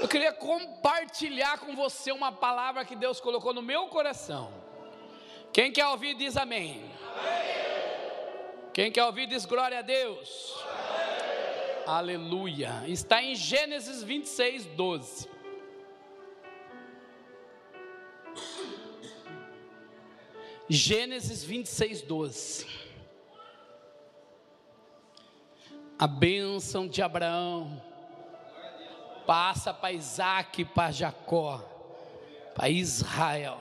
Eu queria compartilhar com você uma palavra que Deus colocou no meu coração. Quem quer ouvir, diz amém. amém. Quem quer ouvir, diz glória a Deus. Amém. Aleluia. Está em Gênesis 26, 12. Gênesis 26, 12. A bênção de Abraão passa para Isaac, para Jacó, para Israel.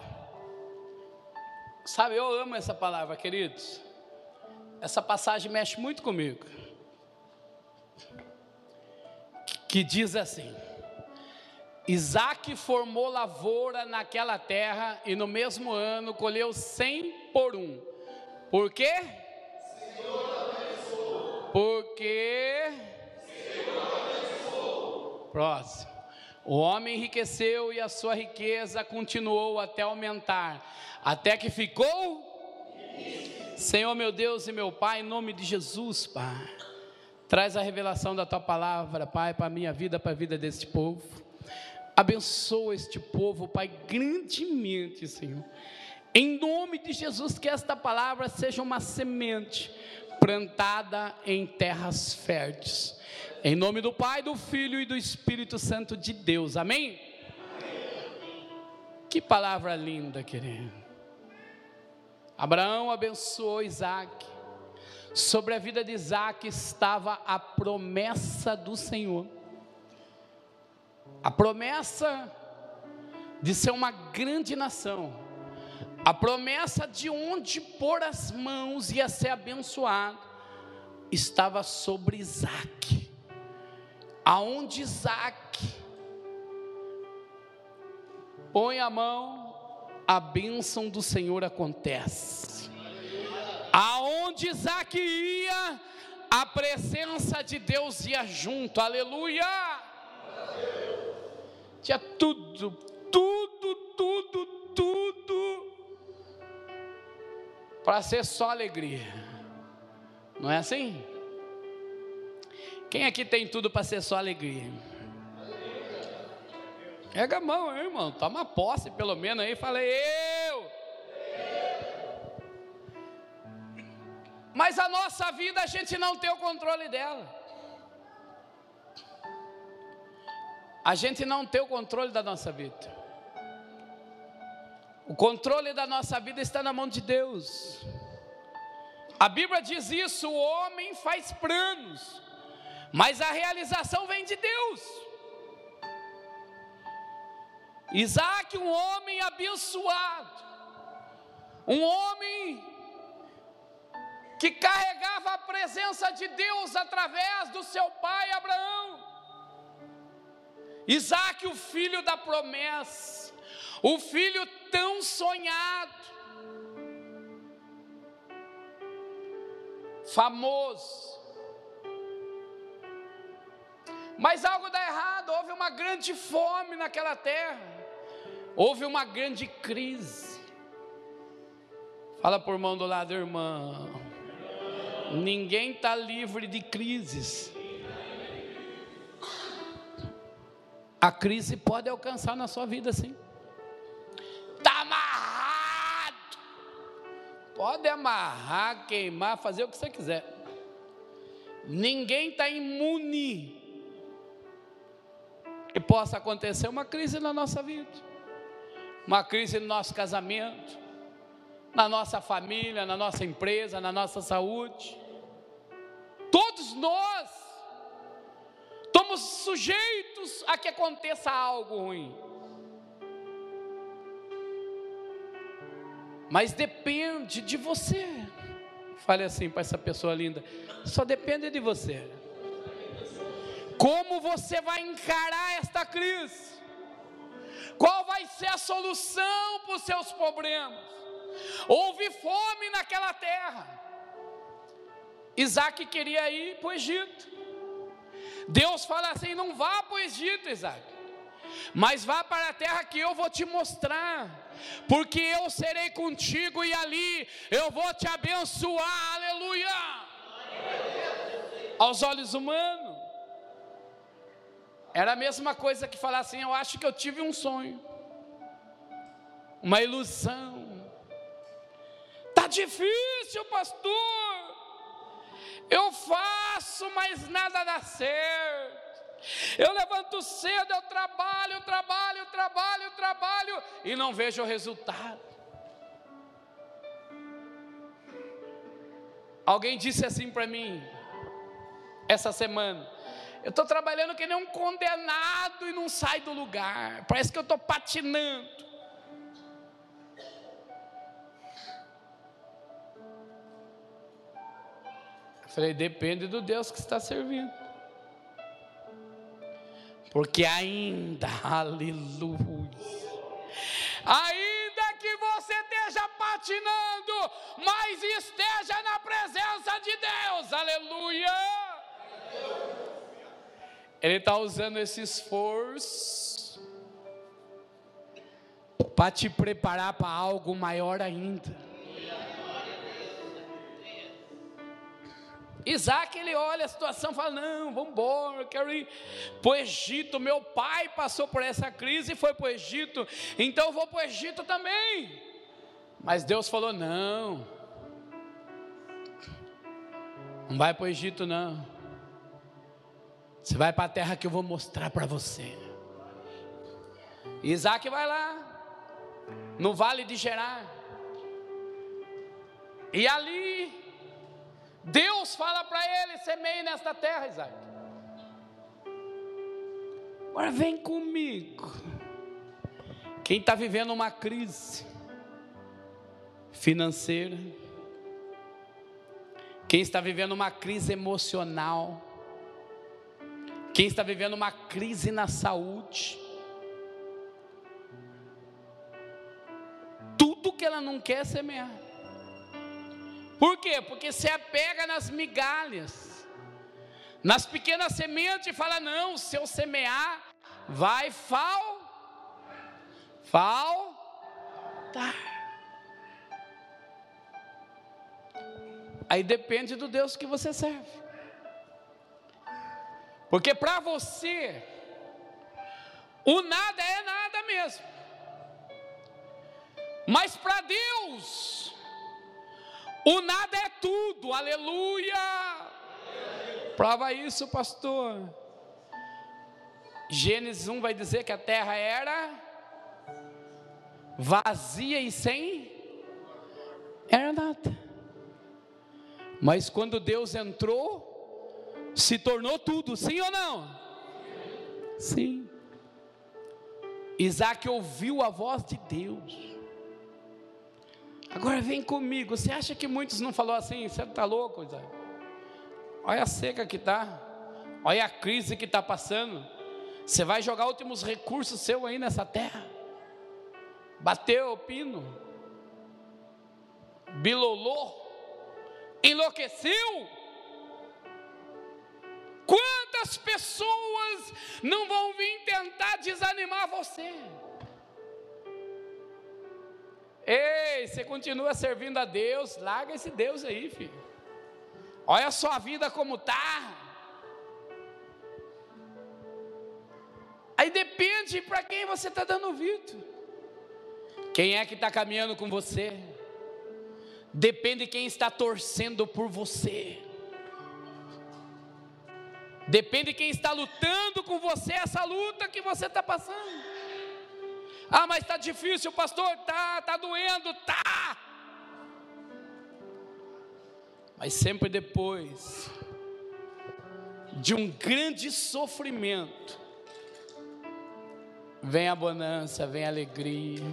Sabe, eu amo essa palavra, queridos. Essa passagem mexe muito comigo. Que diz assim: Isaac formou lavoura naquela terra e no mesmo ano colheu cem por um. Por quê? Próximo. O homem enriqueceu e a sua riqueza continuou até aumentar, até que ficou. Senhor meu Deus e meu Pai, em nome de Jesus, Pai, traz a revelação da tua palavra, Pai, para a minha vida, para a vida deste povo. Abençoa este povo, Pai, grandemente, Senhor. Em nome de Jesus, que esta palavra seja uma semente plantada em terras férteis em nome do Pai, do Filho e do Espírito Santo de Deus. Amém? Que palavra linda, querido. Abraão abençoou Isaac. Sobre a vida de Isaac estava a promessa do Senhor. A promessa de ser uma grande nação. A promessa de onde pôr as mãos ia ser abençoado. Estava sobre Isaac aonde Isaac põe a mão, a bênção do Senhor acontece. Aonde Isaac ia, a presença de Deus ia junto, aleluia. Tinha tudo, tudo, tudo, tudo, para ser só alegria, não é assim? Quem aqui tem tudo para ser só alegria? Pega a mão, irmão. Toma posse, pelo menos aí. Falei, eu. Mas a nossa vida a gente não tem o controle dela. A gente não tem o controle da nossa vida. O controle da nossa vida está na mão de Deus. A Bíblia diz isso: o homem faz planos, mas a realização vem de Deus. Isaac, um homem abençoado, um homem que carregava a presença de Deus através do seu pai Abraão. Isaac, o filho da promessa, o filho tão sonhado, famoso, Mas algo dá errado, houve uma grande fome naquela terra, houve uma grande crise. Fala por mão do lado, irmão. Ninguém está livre de crises. A crise pode alcançar na sua vida, sim. Está amarrado. Pode amarrar, queimar, fazer o que você quiser. Ninguém está imune possa acontecer uma crise na nossa vida, uma crise no nosso casamento, na nossa família, na nossa empresa, na nossa saúde. Todos nós estamos sujeitos a que aconteça algo ruim. Mas depende de você. Fale assim para essa pessoa linda: só depende de você. Como você vai encarar esta crise? Qual vai ser a solução para os seus problemas? Houve fome naquela terra. Isaac queria ir para o Egito. Deus fala assim: não vá para o Egito, Isaac, mas vá para a terra que eu vou te mostrar, porque eu serei contigo e ali eu vou te abençoar, aleluia. Aos olhos humanos, Era a mesma coisa que falar assim: eu acho que eu tive um sonho, uma ilusão. Tá difícil, pastor. Eu faço, mas nada dá certo. Eu levanto cedo, eu trabalho, trabalho, trabalho, trabalho e não vejo o resultado. Alguém disse assim para mim essa semana: eu estou trabalhando que nem um condenado e não sai do lugar. Parece que eu estou patinando. Eu falei, depende do Deus que está servindo. Porque ainda, aleluia, ainda que você esteja patinando, mas esteja na presença de Deus, aleluia. Ele está usando esse esforço para te preparar para algo maior ainda. Isaac ele olha a situação e fala: Não, vamos embora, quero ir para o Egito. Meu pai passou por essa crise e foi para o Egito, então eu vou para o Egito também. Mas Deus falou: Não, não vai para o Egito, não. Você vai para a terra que eu vou mostrar para você. Isaac vai lá, no vale de Gerar. E ali, Deus fala para ele: semeie nesta terra, Isaac. Agora vem comigo. Quem está vivendo uma crise financeira, quem está vivendo uma crise emocional, quem está vivendo uma crise na saúde, tudo que ela não quer semear. Por quê? Porque se apega nas migalhas, nas pequenas sementes e fala: não, se eu semear, vai fal, faltar. Aí depende do Deus que você serve. Porque para você, o nada é nada mesmo. Mas para Deus, o nada é tudo, aleluia. Prova isso, pastor. Gênesis 1 vai dizer que a terra era vazia e sem era nada. Mas quando Deus entrou, se tornou tudo, sim ou não? Sim. Isaac ouviu a voz de Deus. Agora vem comigo. Você acha que muitos não falou assim? Você está louco, Isaac? Olha a seca que está. Olha a crise que está passando. Você vai jogar últimos recursos seu aí nessa terra. Bateu o pino. Bilolou. Enlouqueceu Quantas pessoas não vão vir tentar desanimar você? Ei, você continua servindo a Deus, larga esse Deus aí, filho. Olha a sua vida como está. Aí depende para quem você está dando ouvido. Quem é que está caminhando com você? Depende de quem está torcendo por você. Depende de quem está lutando com você essa luta que você está passando. Ah, mas está difícil, pastor. Tá, tá doendo, tá. Mas sempre depois de um grande sofrimento, vem a bonança, vem a alegria.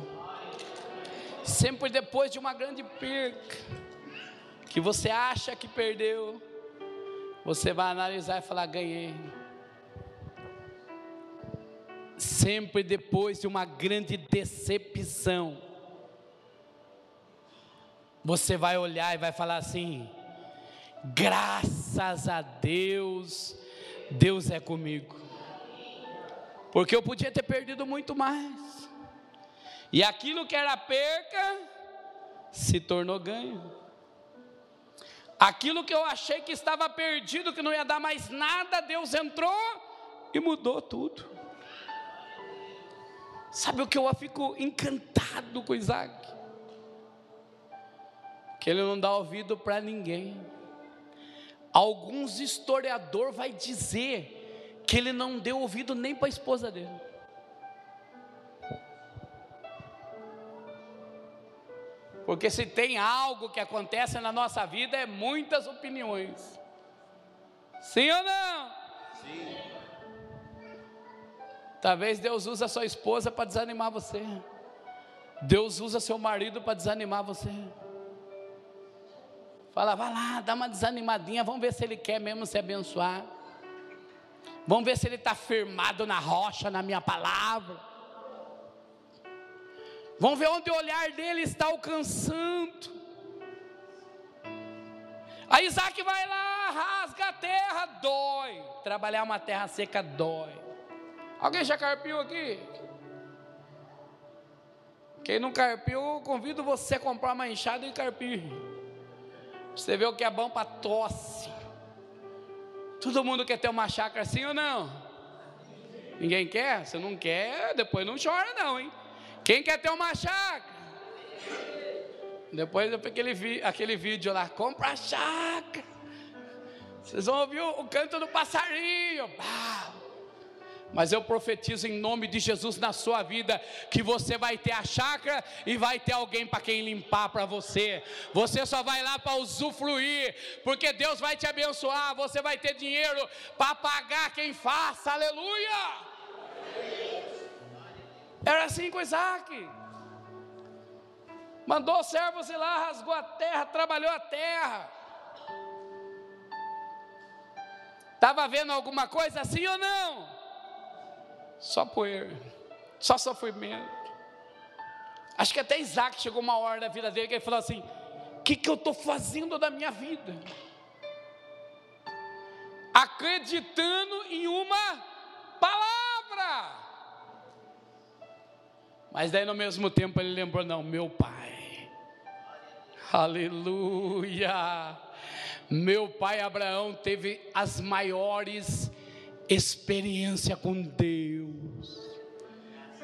Sempre depois de uma grande perca, que você acha que perdeu, você vai analisar e falar: ganhei. Sempre depois de uma grande decepção, você vai olhar e vai falar assim: graças a Deus, Deus é comigo. Porque eu podia ter perdido muito mais. E aquilo que era perca se tornou ganho. Aquilo que eu achei que estava perdido, que não ia dar mais nada, Deus entrou e mudou tudo. Sabe o que eu fico encantado com Isaac? Que ele não dá ouvido para ninguém. Alguns historiador vai dizer que ele não deu ouvido nem para a esposa dele. Porque se tem algo que acontece na nossa vida é muitas opiniões. Sim ou não? Sim. Talvez Deus use a sua esposa para desanimar você. Deus usa seu marido para desanimar você. Fala, vai lá, dá uma desanimadinha, vamos ver se ele quer mesmo se abençoar. Vamos ver se ele está firmado na rocha, na minha palavra. Vamos ver onde o olhar dele está alcançando. Aí Isaac vai lá, rasga a terra, dói. Trabalhar uma terra seca dói. Alguém já carpiu aqui? Quem não carpiu, convido você a comprar uma enxada e carpir. Você vê o que é bom para tosse. Todo mundo quer ter uma chácara assim ou não? Ninguém quer? Se não quer, depois não chora não, hein? Quem quer ter uma chácara? Depois eu aquele, aquele vídeo lá, compra a chácara. Vocês vão ouvir o, o canto do passarinho. Mas eu profetizo em nome de Jesus na sua vida que você vai ter a chácara e vai ter alguém para quem limpar para você. Você só vai lá para usufruir, porque Deus vai te abençoar. Você vai ter dinheiro para pagar quem faça. Aleluia! Era assim com Isaac. Mandou servos ir lá, rasgou a terra, trabalhou a terra. Estava vendo alguma coisa assim ou não? Só poeira, só sofrimento. Acho que até Isaac chegou uma hora da vida dele que ele falou assim: O que, que eu estou fazendo da minha vida? Acreditando em uma palavra. Mas daí no mesmo tempo ele lembrou: não, meu pai. Aleluia. Meu pai Abraão teve as maiores experiências com Deus.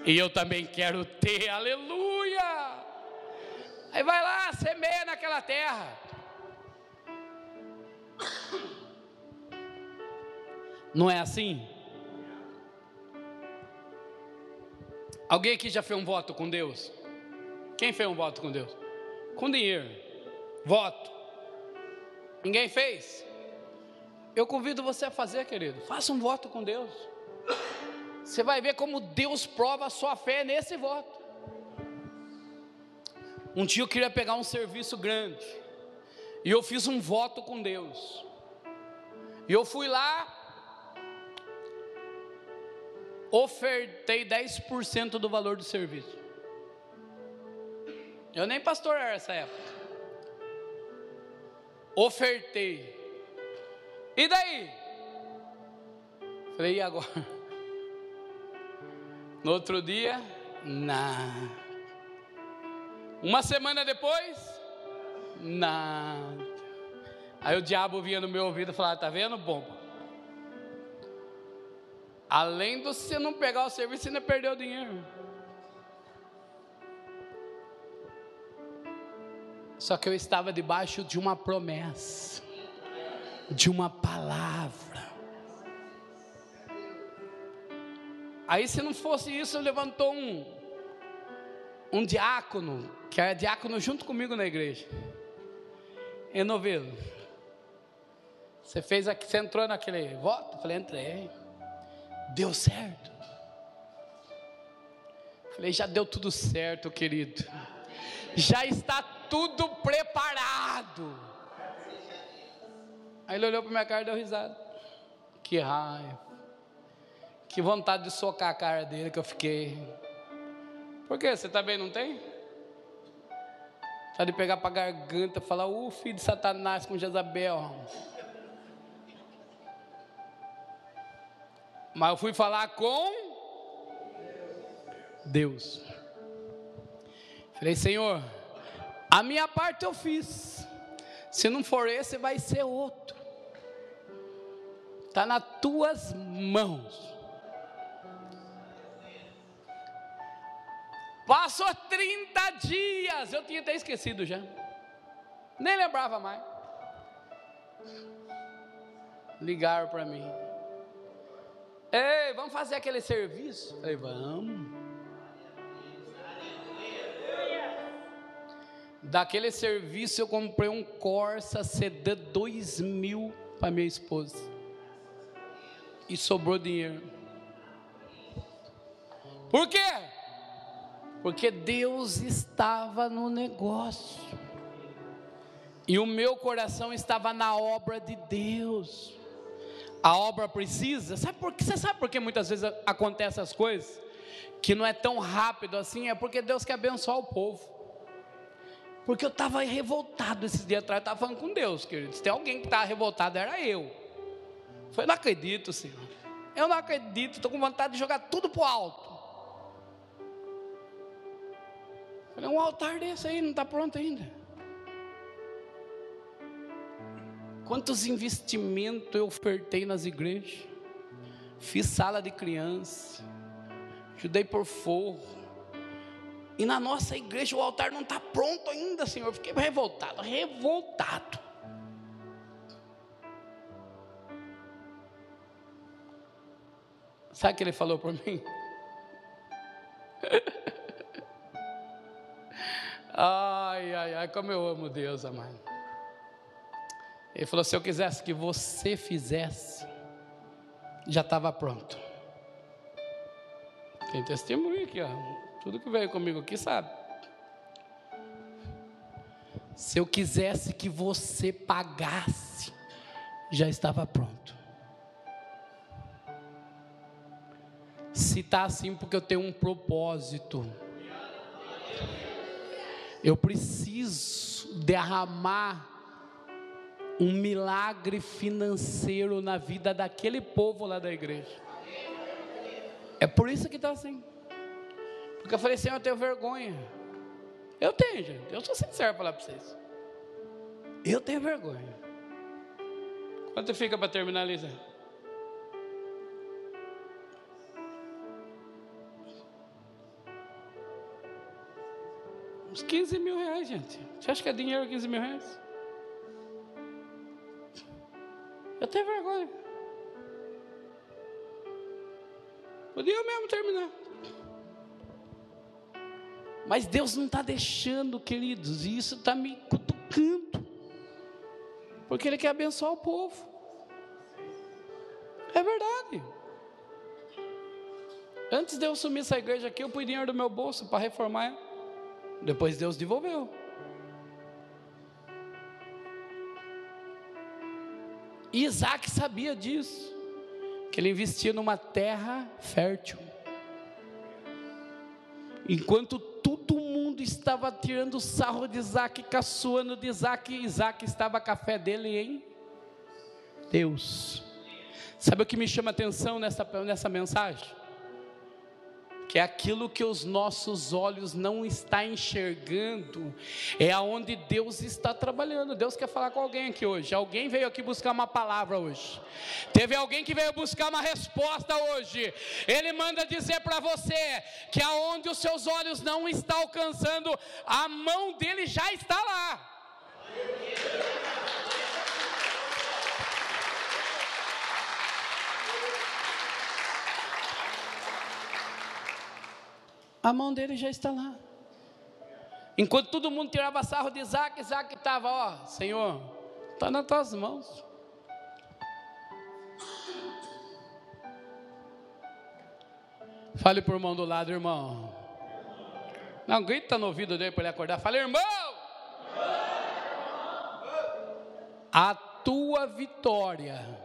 E eu também quero ter, aleluia. Aí vai lá, semeia naquela terra. Não é assim? Alguém aqui já fez um voto com Deus? Quem fez um voto com Deus? Com dinheiro. Voto. Ninguém fez? Eu convido você a fazer, querido. Faça um voto com Deus. Você vai ver como Deus prova a sua fé nesse voto. Um dia eu queria pegar um serviço grande. E eu fiz um voto com Deus. E eu fui lá ofertei 10% do valor do serviço. Eu nem pastor era essa época. Ofertei. E daí? Falei, e agora? No outro dia, nada. Uma semana depois, nada. Aí o diabo vinha no meu ouvido e falava: Tá vendo, bomba? Além de você não pegar o serviço, você ainda perdeu o dinheiro. Só que eu estava debaixo de uma promessa, de uma palavra. Aí, se não fosse isso, levantou um, um diácono, que era diácono junto comigo na igreja. E novelo. Você fez aqui, você entrou naquele voto? Eu falei, entrei. Deu certo. Falei, já deu tudo certo, querido. Já está tudo preparado. Aí ele olhou para minha cara e deu risada. Que raiva. Que vontade de socar a cara dele que eu fiquei. Por quê? Você também não tem? Só de pegar para a garganta e falar, o filho de Satanás com Jezabel. Mas eu fui falar com Deus. Falei, Senhor, a minha parte eu fiz. Se não for esse, vai ser outro. Está nas tuas mãos. Passou 30 dias, eu tinha até esquecido já. Nem lembrava mais. Ligaram para mim. Ei, vamos fazer aquele serviço? falei, vamos. Daquele serviço eu comprei um Corsa CD 2000 para minha esposa. E sobrou dinheiro. Por quê? Porque Deus estava no negócio. E o meu coração estava na obra de Deus. A obra precisa, sabe por que? Você sabe por que muitas vezes acontecem as coisas? Que não é tão rápido assim, é porque Deus quer abençoar o povo. Porque eu estava revoltado esses dias atrás, estava falando com Deus, querido. Se tem alguém que estava revoltado, era eu. Foi, não acredito, Senhor. Eu não acredito, estou com vontade de jogar tudo para o alto. Falei, um altar desse aí não está pronto ainda. Quantos investimentos eu ofertei nas igrejas? Fiz sala de criança, ajudei por forro e na nossa igreja o altar não está pronto ainda, Senhor. Fiquei revoltado, revoltado. Sabe o que ele falou por mim? ai, ai, ai, como eu amo Deus, amado. Ele falou: se eu quisesse que você fizesse, já estava pronto. Tem testemunho aqui, ó. Tudo que veio comigo aqui sabe. Se eu quisesse que você pagasse, já estava pronto. Se está assim, porque eu tenho um propósito. Eu preciso derramar um milagre financeiro na vida daquele povo lá da igreja. É por isso que está assim. Porque eu falei, Senhor, eu tenho vergonha. Eu tenho, gente. Eu sou sincero falar para vocês. Eu tenho vergonha. Quanto fica para terminar, Lisa? Uns 15 mil reais, gente. Você acha que é dinheiro 15 mil reais? Tenho vergonha. Podia eu mesmo terminar. Mas Deus não está deixando, queridos, e isso está me cutucando, porque Ele quer abençoar o povo. É verdade. Antes de eu assumir essa igreja aqui, eu pus dinheiro do meu bolso para reformar. Depois Deus devolveu. E Isaac sabia disso, que ele investia numa terra fértil. Enquanto todo mundo estava tirando sarro de Isaac, caçoando de Isaac, Isaac estava com a fé dele em Deus. Sabe o que me chama a atenção nessa, nessa mensagem? que é aquilo que os nossos olhos não está enxergando, é aonde Deus está trabalhando. Deus quer falar com alguém aqui hoje. Alguém veio aqui buscar uma palavra hoje. Teve alguém que veio buscar uma resposta hoje. Ele manda dizer para você que aonde os seus olhos não estão alcançando, a mão dele já está lá. a mão dele já está lá. Enquanto todo mundo tirava sarro de Isaac, Isaac estava, ó, Senhor, está nas tuas mãos. Fale por mão do lado, irmão. Não, grita no ouvido dele para ele acordar. Fale, irmão. A tua vitória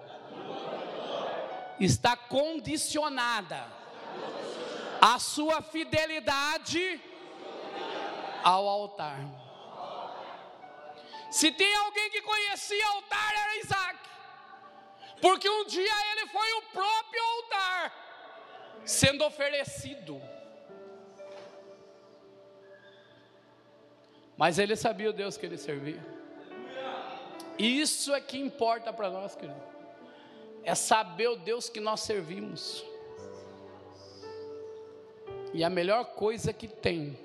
está condicionada a sua fidelidade ao altar. Se tem alguém que conhecia altar, era Isaac, porque um dia ele foi o próprio altar sendo oferecido. Mas ele sabia o Deus que ele servia. Isso é que importa para nós, querido. É saber o Deus que nós servimos. E a melhor coisa que tem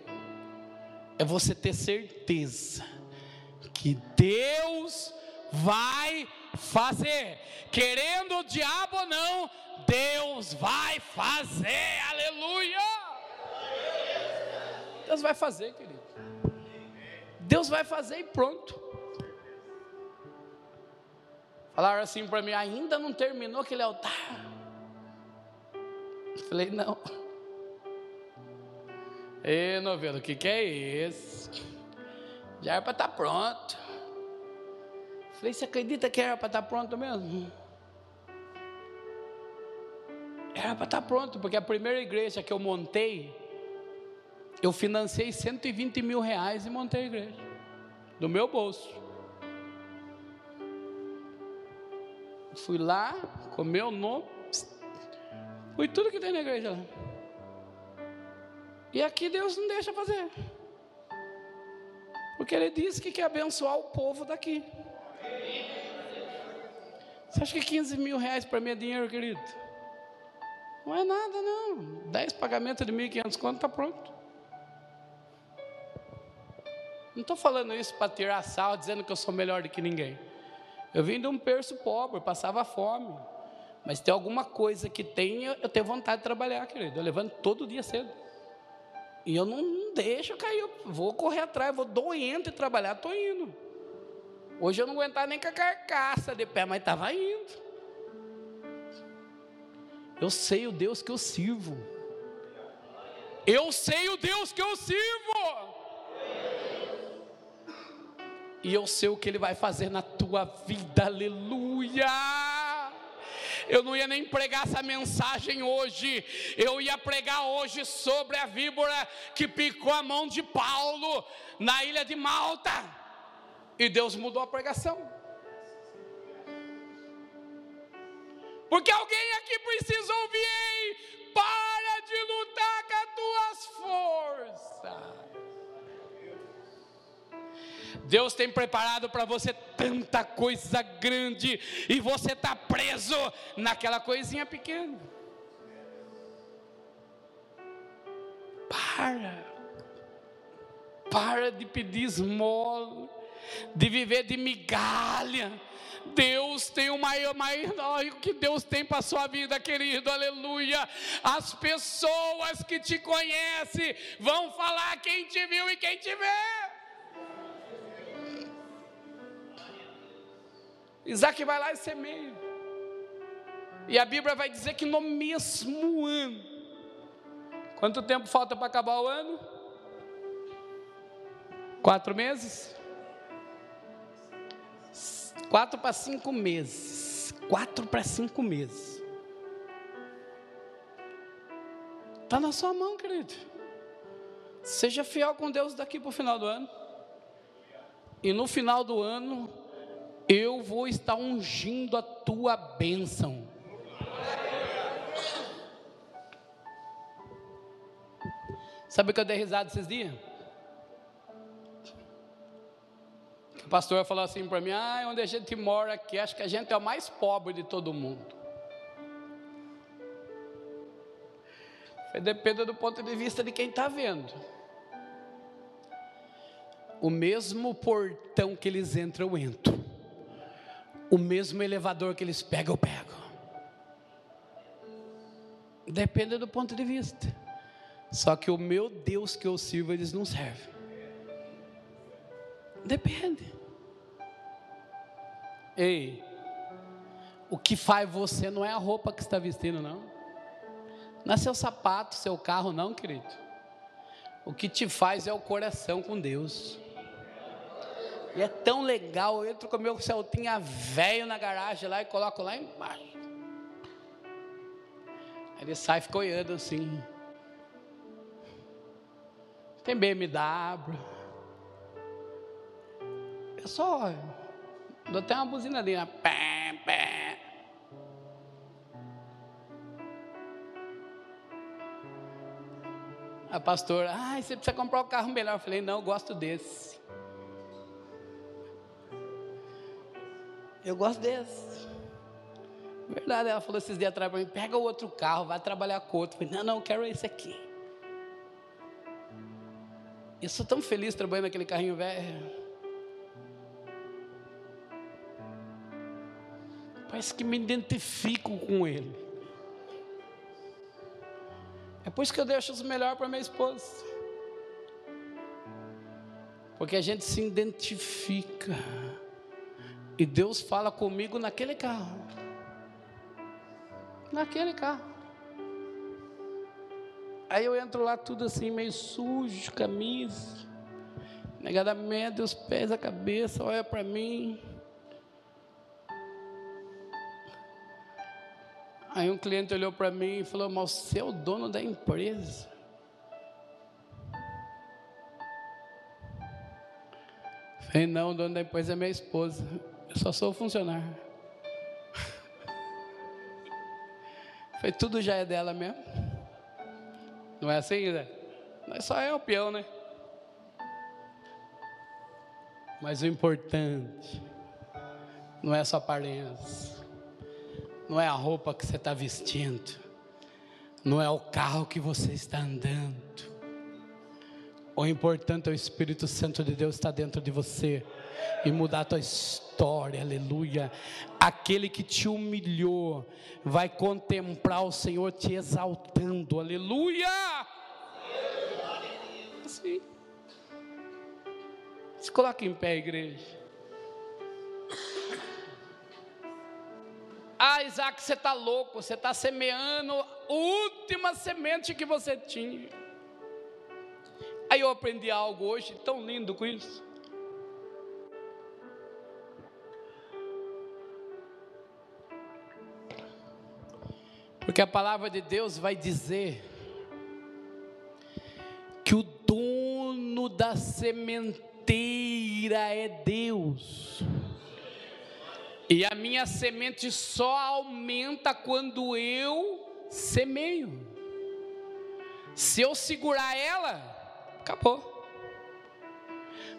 é você ter certeza que Deus vai fazer, querendo o diabo ou não, Deus vai fazer, aleluia. Deus vai fazer, querido. Deus vai fazer e pronto. Falaram assim para mim: ainda não terminou aquele altar. Falei: não. Ê, novelo, o que, que é esse? Já era para estar tá pronto. Falei: você acredita que era para estar tá pronto mesmo? Era para estar tá pronto, porque a primeira igreja que eu montei, eu financei 120 mil reais e montei a igreja, do meu bolso. Fui lá, comeu nome, fui tudo que tem na igreja lá. E aqui Deus não deixa fazer. Porque Ele disse que quer abençoar o povo daqui. Você acha que 15 mil reais para mim é dinheiro, querido? Não é nada, não. 10 pagamentos de 1.500 conto está pronto. Não estou falando isso para tirar sal, dizendo que eu sou melhor do que ninguém. Eu vim de um berço pobre, passava fome. Mas tem alguma coisa que tem, eu tenho vontade de trabalhar, querido. Eu levanto todo dia cedo. E eu não, não deixo cair, eu vou correr atrás, vou doendo e trabalhar, estou indo. Hoje eu não aguentava nem com a carcaça de pé, mas estava indo. Eu sei o Deus que eu sirvo. Eu sei o Deus que eu sirvo e eu sei o que Ele vai fazer na tua vida, aleluia. Eu não ia nem pregar essa mensagem hoje, eu ia pregar hoje sobre a víbora que picou a mão de Paulo na ilha de Malta, e Deus mudou a pregação. Porque alguém aqui precisa ouvir, para de lutar com as tuas forças. Deus tem preparado para você tanta coisa grande e você está preso naquela coisinha pequena. Para, para de pedir esmola, de viver de migalha. Deus tem o maior, maior o que Deus tem para a sua vida, querido, aleluia. As pessoas que te conhecem vão falar quem te viu e quem te vê. Isaac vai lá e semeia. E a Bíblia vai dizer que no mesmo ano. Quanto tempo falta para acabar o ano? Quatro meses? Quatro para cinco meses. Quatro para cinco meses. Está na sua mão, querido. Seja fiel com Deus daqui para o final do ano. E no final do ano, eu vou estar ungindo a tua bênção. Sabe o que eu dei risada esses dias? O pastor falou assim para mim: Ah, onde a gente mora aqui, acho que a gente é o mais pobre de todo mundo. Depende do ponto de vista de quem está vendo. O mesmo portão que eles entram, eu entro o mesmo elevador que eles pegam, eu pego. Depende do ponto de vista. Só que o meu Deus que eu sirvo, eles não servem. Depende. Ei, o que faz você não é a roupa que está vestindo, não. Não é seu sapato, seu carro, não, querido. O que te faz é o coração com Deus. E é tão legal, eu entro com meu Celtinha velho na garagem lá e coloco lá embaixo. Aí ele sai e fica olhando assim. Tem BMW. Eu só dou até uma buzina ali, né? pé, pé. A pastora, ah, você precisa comprar um carro melhor. Eu falei, não, eu gosto desse. Eu gosto desse. Verdade, ela falou esses dias atrás para mim: pega o outro carro, vai trabalhar com outro. Eu falei: não, não, eu quero esse aqui. Eu sou tão feliz trabalhando naquele carrinho velho. Parece que me identifico com ele. É por isso que eu deixo o melhor para minha esposa. Porque a gente se identifica. E Deus fala comigo naquele carro. Naquele carro. Aí eu entro lá tudo assim, meio sujo, camisa. Negada medo, os pés, a cabeça, olha para mim. Aí um cliente olhou para mim e falou: Mas você é o dono da empresa. Falei: Não, o dono da empresa é minha esposa. Eu só sou funcionário. Falei: Tudo já é dela mesmo. Não é assim, né? Não é só é o peão, né? Mas o importante não é só aparência não é a roupa que você está vestindo, não é o carro que você está andando. O importante é o Espírito Santo de Deus estar dentro de você e mudar a tua história, aleluia. Aquele que te humilhou vai contemplar o Senhor te exaltando, aleluia. Assim. Se coloque em pé, igreja. Ah, Isaac, você está louco, você está semeando a última semente que você tinha. Aí eu aprendi algo hoje tão lindo com isso. Porque a palavra de Deus vai dizer que o dono da sementeira é Deus. E a minha semente só aumenta quando eu semeio. Se eu segurar ela, acabou.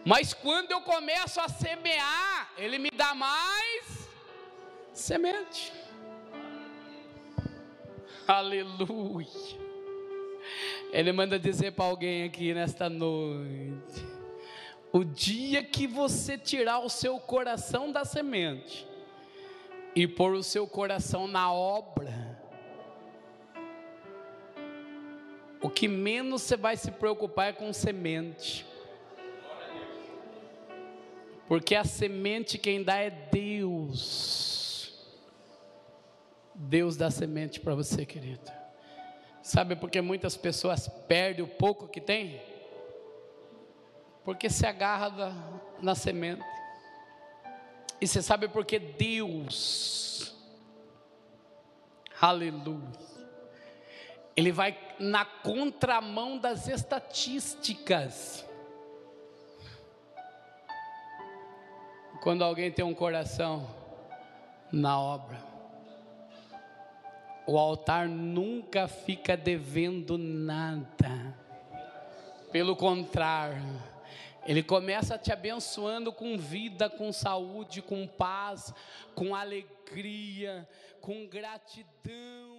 Mas quando eu começo a semear, ele me dá mais semente. Aleluia. Ele manda dizer para alguém aqui nesta noite: o dia que você tirar o seu coração da semente, e pôr o seu coração na obra, o que menos você vai se preocupar é com semente. Porque a semente quem dá é Deus. Deus dá semente para você, querido. Sabe por que muitas pessoas perdem o pouco que tem? Porque se agarra na semente. E você sabe por que Deus, aleluia, Ele vai na contramão das estatísticas. Quando alguém tem um coração na obra, o altar nunca fica devendo nada, pelo contrário, ele começa te abençoando com vida, com saúde, com paz, com alegria, com gratidão.